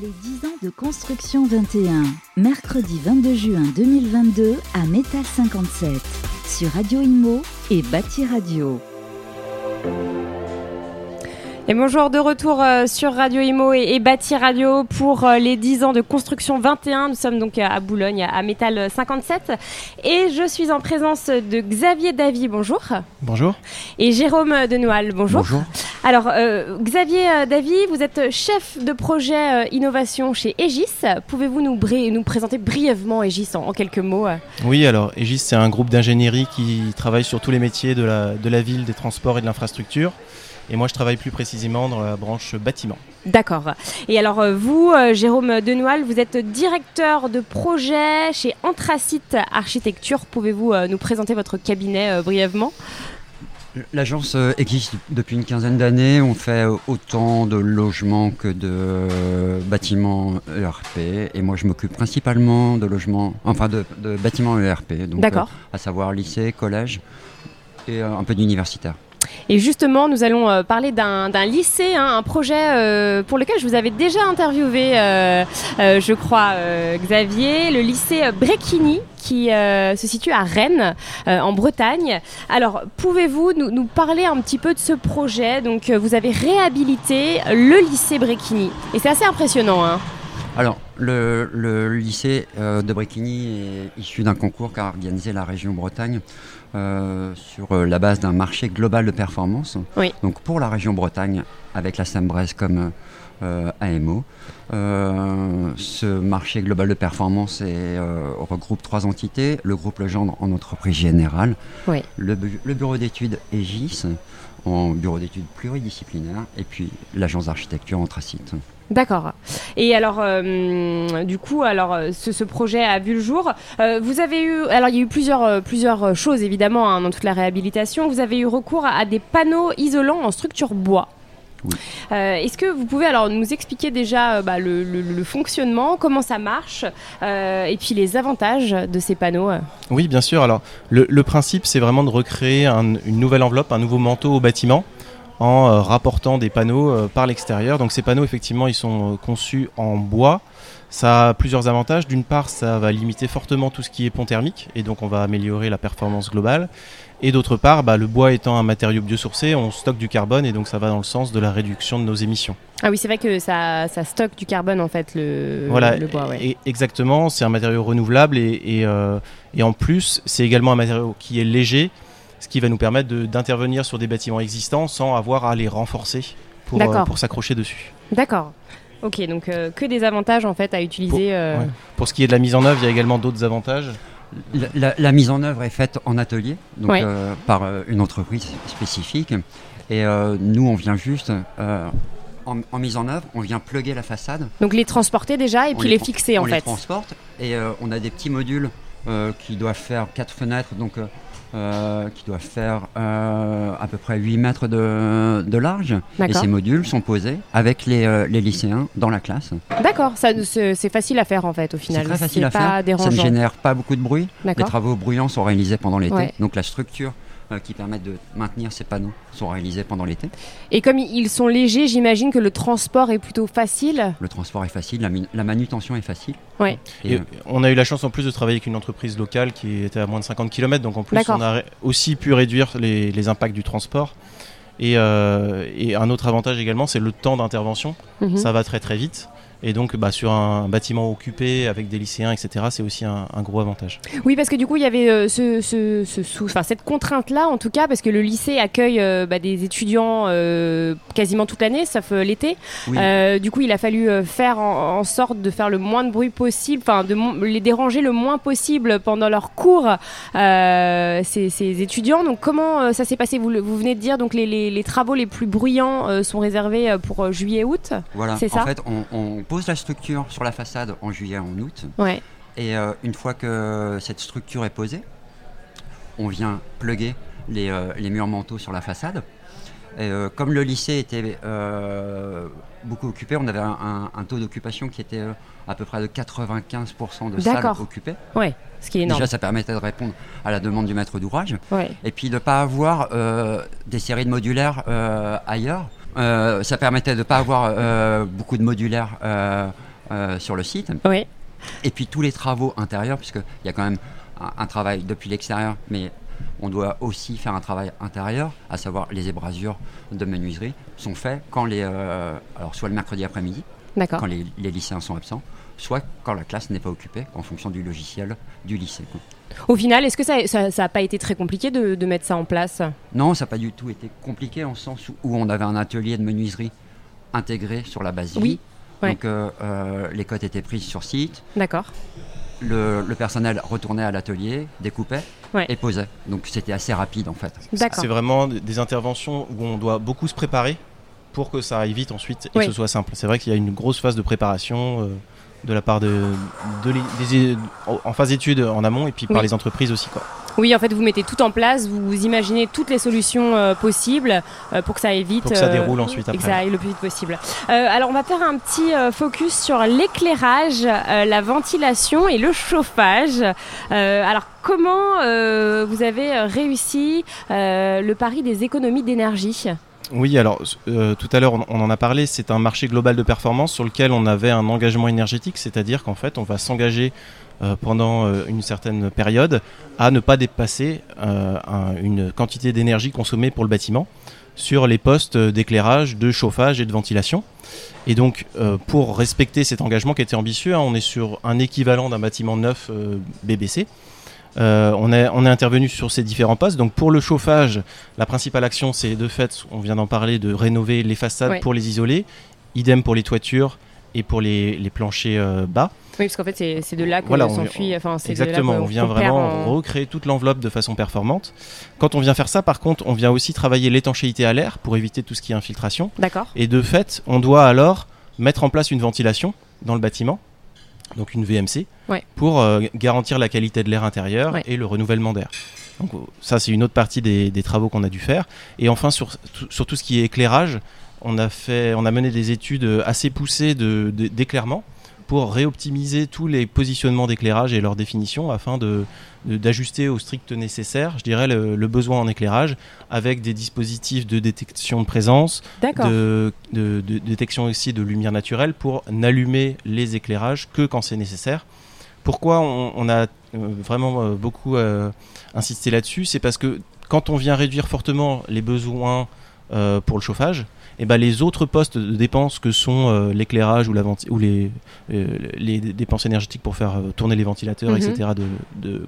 Les 10 ans de construction 21, mercredi 22 juin 2022 à Métal 57, sur Radio Imo et Bâti Radio. Et bonjour de retour euh, sur Radio Imo et, et Bâti Radio pour euh, les 10 ans de construction 21. Nous sommes donc à Boulogne, à Métal 57. Et je suis en présence de Xavier Davy, bonjour. Bonjour. Et Jérôme Denoual, bonjour. Bonjour. Alors, euh, Xavier euh, Davy, vous êtes chef de projet euh, innovation chez Aegis. Pouvez-vous nous, présenter brièvement Aegis en, en quelques mots euh Oui, alors Aegis, c'est un groupe d'ingénierie qui travaille sur tous les métiers de la, de la ville, des transports et de l'infrastructure. Et moi, je travaille plus précisément dans la branche bâtiment. D'accord. Et alors euh, vous, euh, Jérôme Denoual, vous êtes directeur de projet chez Anthracite Architecture. Pouvez-vous euh, nous présenter votre cabinet euh, brièvement? L'agence existe depuis une quinzaine d'années. On fait autant de logements que de bâtiments ERP. Et moi, je m'occupe principalement de logements, enfin de, de bâtiments ERP. D'accord. euh, à savoir lycée, collège et un peu d'universitaire. Et justement, nous allons euh, parler d'un lycée, hein, un projet euh, pour lequel je vous avais déjà interviewé, euh, je crois, Xavier, le lycée Bréquigny qui se situe à Rennes, en Bretagne. Alors, pouvez-vous nous, parler un petit peu de ce projet? Donc, vous avez réhabilité le lycée Bréquigny. Et c'est assez impressionnant. Hein. Alors, le, le lycée euh, de Bréquigny est issu d'un concours qu'a organisé la région Bretagne euh, sur euh, la base d'un marché global de performance. Oui. Donc, pour la région Bretagne, avec la Sambresse comme euh, AMO. Euh, ce marché global de performance est, regroupe trois entités le groupe Legendre en entreprise générale, Oui. le, bu- le bureau d'études EGIS en bureau d'études pluridisciplinaire et puis l'agence d'architecture Anthracite. D'accord. Et alors, euh, du coup, alors ce, projet a vu le jour. Euh, vous avez eu, alors il y a eu plusieurs euh, plusieurs choses évidemment hein, dans toute la réhabilitation. Vous avez eu recours à des panneaux isolants en structure bois. Oui. Euh, Est-ce que vous pouvez alors nous expliquer déjà euh, bah, le, le- le fonctionnement, comment ça marche, euh, et puis les avantages de ces panneaux Oui, bien sûr. Alors, le, le principe, c'est vraiment de recréer un- une nouvelle enveloppe, un nouveau manteau au bâtiment en rapportant des panneaux par l'extérieur. Donc, ces panneaux, effectivement, ils sont conçus en bois. Ça a plusieurs avantages. D'une part, ça va limiter fortement tout ce qui est pont thermique et donc on va améliorer la performance globale. Et d'autre part, bah, le bois étant un matériau biosourcé, on stocke du carbone et donc ça va dans le sens de la réduction de nos émissions. Ah oui, c'est vrai que ça, ça stocke du carbone en fait le, Voilà, le bois. ouais. et- exactement. C'est un matériau renouvelable et, et, euh, et en plus, c'est également un matériau qui est léger, ce qui va nous permettre de- d'intervenir sur des bâtiments existants sans avoir à les renforcer pour, euh, pour s'accrocher dessus. D'accord. Ok, donc euh, que des avantages en fait à utiliser. ouais. Pour ce qui est de la mise en œuvre, il y a également d'autres avantages. La, la- la mise en œuvre est faite en atelier, donc Ouais. euh, par euh, une entreprise spécifique. Et euh, nous, on vient juste, en, en mise en œuvre, on vient plugger la façade, Donc les transporter déjà et On puis les les fixer en on les fait. transporte. Et on a des petits modules qui doivent faire quatre fenêtres, donc euh, euh, qui doivent faire euh, à peu près 8 mètres de, de large. Et ces modules sont posés avec les, euh, les lycéens dans la classe. D'accord, c'est c'est facile à faire en fait au C'est final. très facile à pas faire. Ça ne génère pas beaucoup de bruit. Les travaux bruyants sont réalisés pendant l'été. Ouais. Donc la structure euh, qui permet de maintenir ces panneaux sont réalisés pendant l'été. Et comme ils sont légers, j'imagine que le transport est plutôt facile. Le transport est facile, la, manutention est facile. Ouais. Et, Et euh, on a eu la chance en plus de travailler avec une entreprise locale qui était à moins de 50 km, donc en plus on a aussi pu réduire les, les impacts du transport. Et, euh, et un autre avantage également, c'est le temps d'intervention. Mhm. Ça va très très vite. Et donc bah, sur un bâtiment occupé avec des lycéens, etc., c'est aussi un, un gros avantage. Oui, parce que du coup, il y avait euh, ce, ce- ce sous- enfin, cette contrainte-là, en tout cas, parce que le lycée accueille euh, bah, des étudiants euh, quasiment toute l'année, sauf euh, l'été. oui. Euh, du coup, il a fallu faire en, en sorte de faire le moins de bruit possible, enfin, de les déranger le moins possible pendant leurs cours, euh, ces, ces étudiants. Donc, comment euh, ça s'est passé? Vous, venez de dire, donc les, les- les travaux les plus bruyants euh, sont réservés pour euh, juillet-août. voilà. c'est ça? En fait, on, on pose la structure sur la façade en juillet, en août. Ouais. Et euh, une fois que cette structure est posée, on vient plugger les, euh, les murs mentaux sur la façade. Et, euh, comme le lycée était beaucoup occupé, on avait un, un- un taux d'occupation qui était à peu près de 95% de salles occupées. Ouais, ce qui est énorme. Déjà, ça permettait de répondre à la demande du maître d'ouvrage. Ouais. Et puis de ne pas avoir des séries de modulaires ailleurs. Euh, ça permettait de ne pas avoir euh, beaucoup de modulaires euh, euh, sur le site. Oui. Et puis tous les travaux intérieurs, puisqu'il y a quand même un, un travail depuis l'extérieur, mais on doit aussi faire un travail intérieur, à savoir les ébrasures de menuiserie, sont faits quand les, alors soit le mercredi après-midi, quand les, les lycéens sont absents, soit quand la classe n'est pas occupée, en fonction du logiciel du lycée. quoi. Au final, est-ce que ça n'a ça, a pas été très compliqué de, de mettre ça en place? Non, ça n'a pas du tout été compliqué en sens où, où on avait un atelier de menuiserie intégré sur la base Oui, vie. ouais. Donc euh, euh, les cotes étaient prises sur site, D'accord. le, le personnel retournait à l'atelier, découpait Ouais. et posait. Donc c'était assez rapide en fait. D'accord. C'est vraiment des interventions où on doit beaucoup se préparer pour que ça aille vite ensuite et Oui. que ce soit simple. C'est vrai qu'il y a une grosse phase de préparation euh, de la part de, de les- des- en phase études en amont et puis par les entreprises aussi. Quoi. Oui, en fait, vous mettez tout en place, vous imaginez toutes les solutions euh, possibles euh, pour que ça aille vite. Pour que ça euh, déroule ensuite que ça après. aille le plus vite possible. Alors, on va faire un petit focus sur l'éclairage, la ventilation et le chauffage. Alors, comment vous avez réussi le pari des économies d'énergie? Oui, alors euh, tout à l'heure on, en a parlé, c'est un marché global de performance sur lequel on avait un engagement énergétique, c'est-à-dire qu'en fait on va s'engager euh, pendant euh, une certaine période à ne pas dépasser un- une quantité d'énergie consommée pour le bâtiment sur les postes d'éclairage, de chauffage et de ventilation. Et donc pour respecter cet engagement qui était ambitieux, hein, on est sur un équivalent d'un bâtiment neuf BBC. Euh, on, est, on est intervenu sur ces différents postes. Donc pour le chauffage, la principale action, c'est de fait, on vient d'en parler, de rénover les façades Ouais. pour les isoler. Idem pour les toitures et pour les, les planchers euh, bas. Oui, parce qu'en fait, c'est de là que Voilà, on- s'enfuit. Enfin, c'est de là Exactement, qu'on- on vient qu'on vraiment en- recréer toute l'enveloppe de façon performante. Quand on vient faire ça, par contre, on vient aussi travailler l'étanchéité à l'air pour éviter tout ce qui est infiltration. D'accord. Et de fait, on doit alors mettre en place une ventilation dans le bâtiment, donc une VMC, Ouais. pour euh, garantir la qualité de l'air intérieur Ouais. et le renouvellement d'air. Donc euh, ça, c'est une autre partie des, des travaux qu'on a dû faire. Et enfin, sur, tout- sur tout ce qui est éclairage, on a, fait, on a mené des études assez poussées de- de- d'éclairement pour réoptimiser tous les positionnements d'éclairage et leur définition afin de de- d'ajuster au strict nécessaire, je dirais, le, le besoin en éclairage avec des dispositifs de détection de présence, de, détection aussi de lumière naturelle pour n'allumer les éclairages que quand c'est nécessaire. Pourquoi on, on a euh, vraiment euh, beaucoup euh, insisté là-dessus? C'est parce que quand on vient réduire fortement les besoins euh, pour le chauffage, et ben les autres postes de dépenses que sont euh, l'éclairage ou, la ou les, euh, les dépenses énergétiques pour faire tourner les ventilateurs, Mhm. etc., de, de,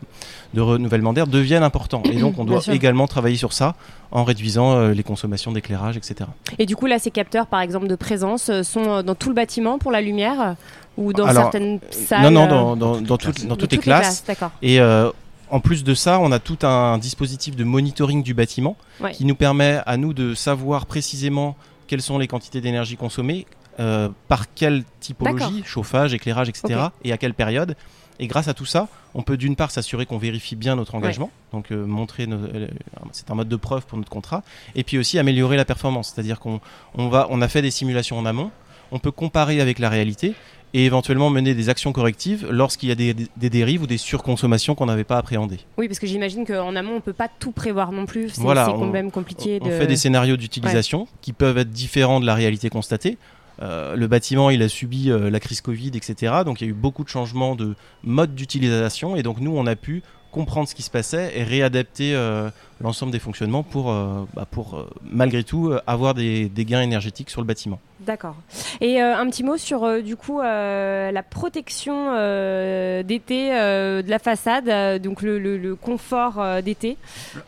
de renouvellement d'air deviennent importants. Et donc on doit également travailler sur ça en réduisant les consommations d'éclairage, etc. Et du coup, là, ces capteurs, par exemple, de présence, sont dans tout le bâtiment pour la lumière ou dans Alors, certaines salles non, non, dans, dans, dans toutes les toutes, classes. les classes. Et euh, en plus de ça, on a tout un dispositif de monitoring du bâtiment Ouais. qui nous permet à nous de savoir précisément quelles sont les quantités d'énergie consommées, euh, par quelle typologie, chauffage, éclairage, etc. Et à quelle période. Et grâce à tout ça, on peut d'une part s'assurer qu'on vérifie bien notre engagement, donc euh, montrer, euh, c'est un mode de preuve pour notre contrat, et puis aussi améliorer la performance. C'est-à-dire qu'on on va, on a fait des simulations en amont, on peut comparer avec la réalité et éventuellement mener des actions correctives lorsqu'il y a des, des dérives ou des surconsommations qu'on n'avait pas appréhendées. Oui, parce que j'imagine qu'en amont, on peut pas tout prévoir non plus. C'est Voilà, quand même compliqué On de. fait des scénarios d'utilisation qui peuvent être différents de la réalité constatée. Euh, le bâtiment, il a subi euh, la crise Covid, etc. Donc il y a eu beaucoup de changements de mode d'utilisation et donc nous, on a pu comprendre ce qui se passait et réadapter euh, l'ensemble des fonctionnements pour, euh, bah, pour euh, malgré tout, avoir des, des gains énergétiques sur le bâtiment. D'accord. Et euh, un petit mot sur euh, du coup euh, la protection euh, d'été euh, de la façade, euh, donc le, le- le confort euh, d'été.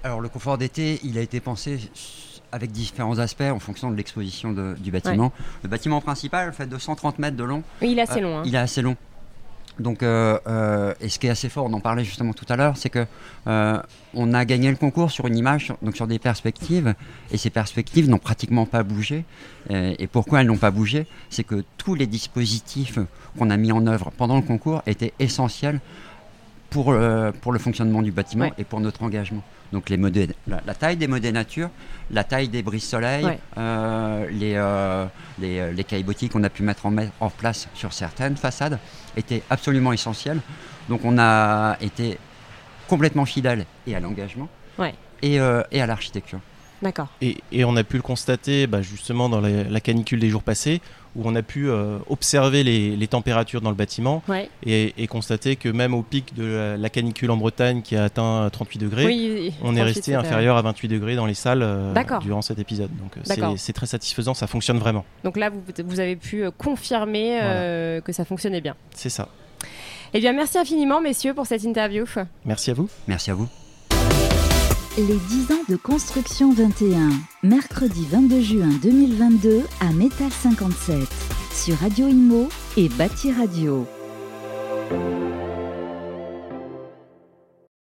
Alors le confort d'été, il a été pensé avec différents aspects en fonction de l'exposition du bâtiment. Le bâtiment principal fait 230 mètres de long. Oui, il est assez Euh, long. hein. Il est assez long. Donc, euh, euh, et ce qui est assez fort, on en parlait justement tout à l'heure, c'est que euh, on a gagné le concours sur une image, donc sur des perspectives, et ces perspectives n'ont pratiquement pas bougé. Et pourquoi elles n'ont pas bougé? C'est que tous les dispositifs qu'on a mis en œuvre pendant le concours étaient essentiels pour, euh, pour le fonctionnement du bâtiment Ouais. et pour notre engagement. Donc les modèles, la, la taille des modèles nature, la taille des brises-soleil, Ouais. euh, les, euh, les, euh, les caillebotis qu'on a pu mettre en, place sur certaines façades étaient absolument essentiels. Donc on a été complètement fidèle et à l'engagement Ouais. et, et à l'architecture. D'accord. Et, et on a pu le constater bah, justement dans la, la canicule des jours passés, où on a pu euh, observer les, les températures dans le bâtiment Ouais. et, et constater que même au pic de la, la canicule en Bretagne qui a atteint 38 degrés, Oui, on est 38, resté inférieur à 28 degrés dans les salles euh, durant cet épisode. Donc euh, c'est- très satisfaisant, ça fonctionne vraiment. Donc là, vous, vous avez pu euh, confirmer euh, que ça fonctionnait bien. C'est ça. Eh bien, merci infiniment, messieurs, pour cette interview. Merci à vous. Merci à vous. Les 10 ans de construction 21, mercredi 22 juin 2022 à Métal 57, sur Radio Imo et Bâti Radio.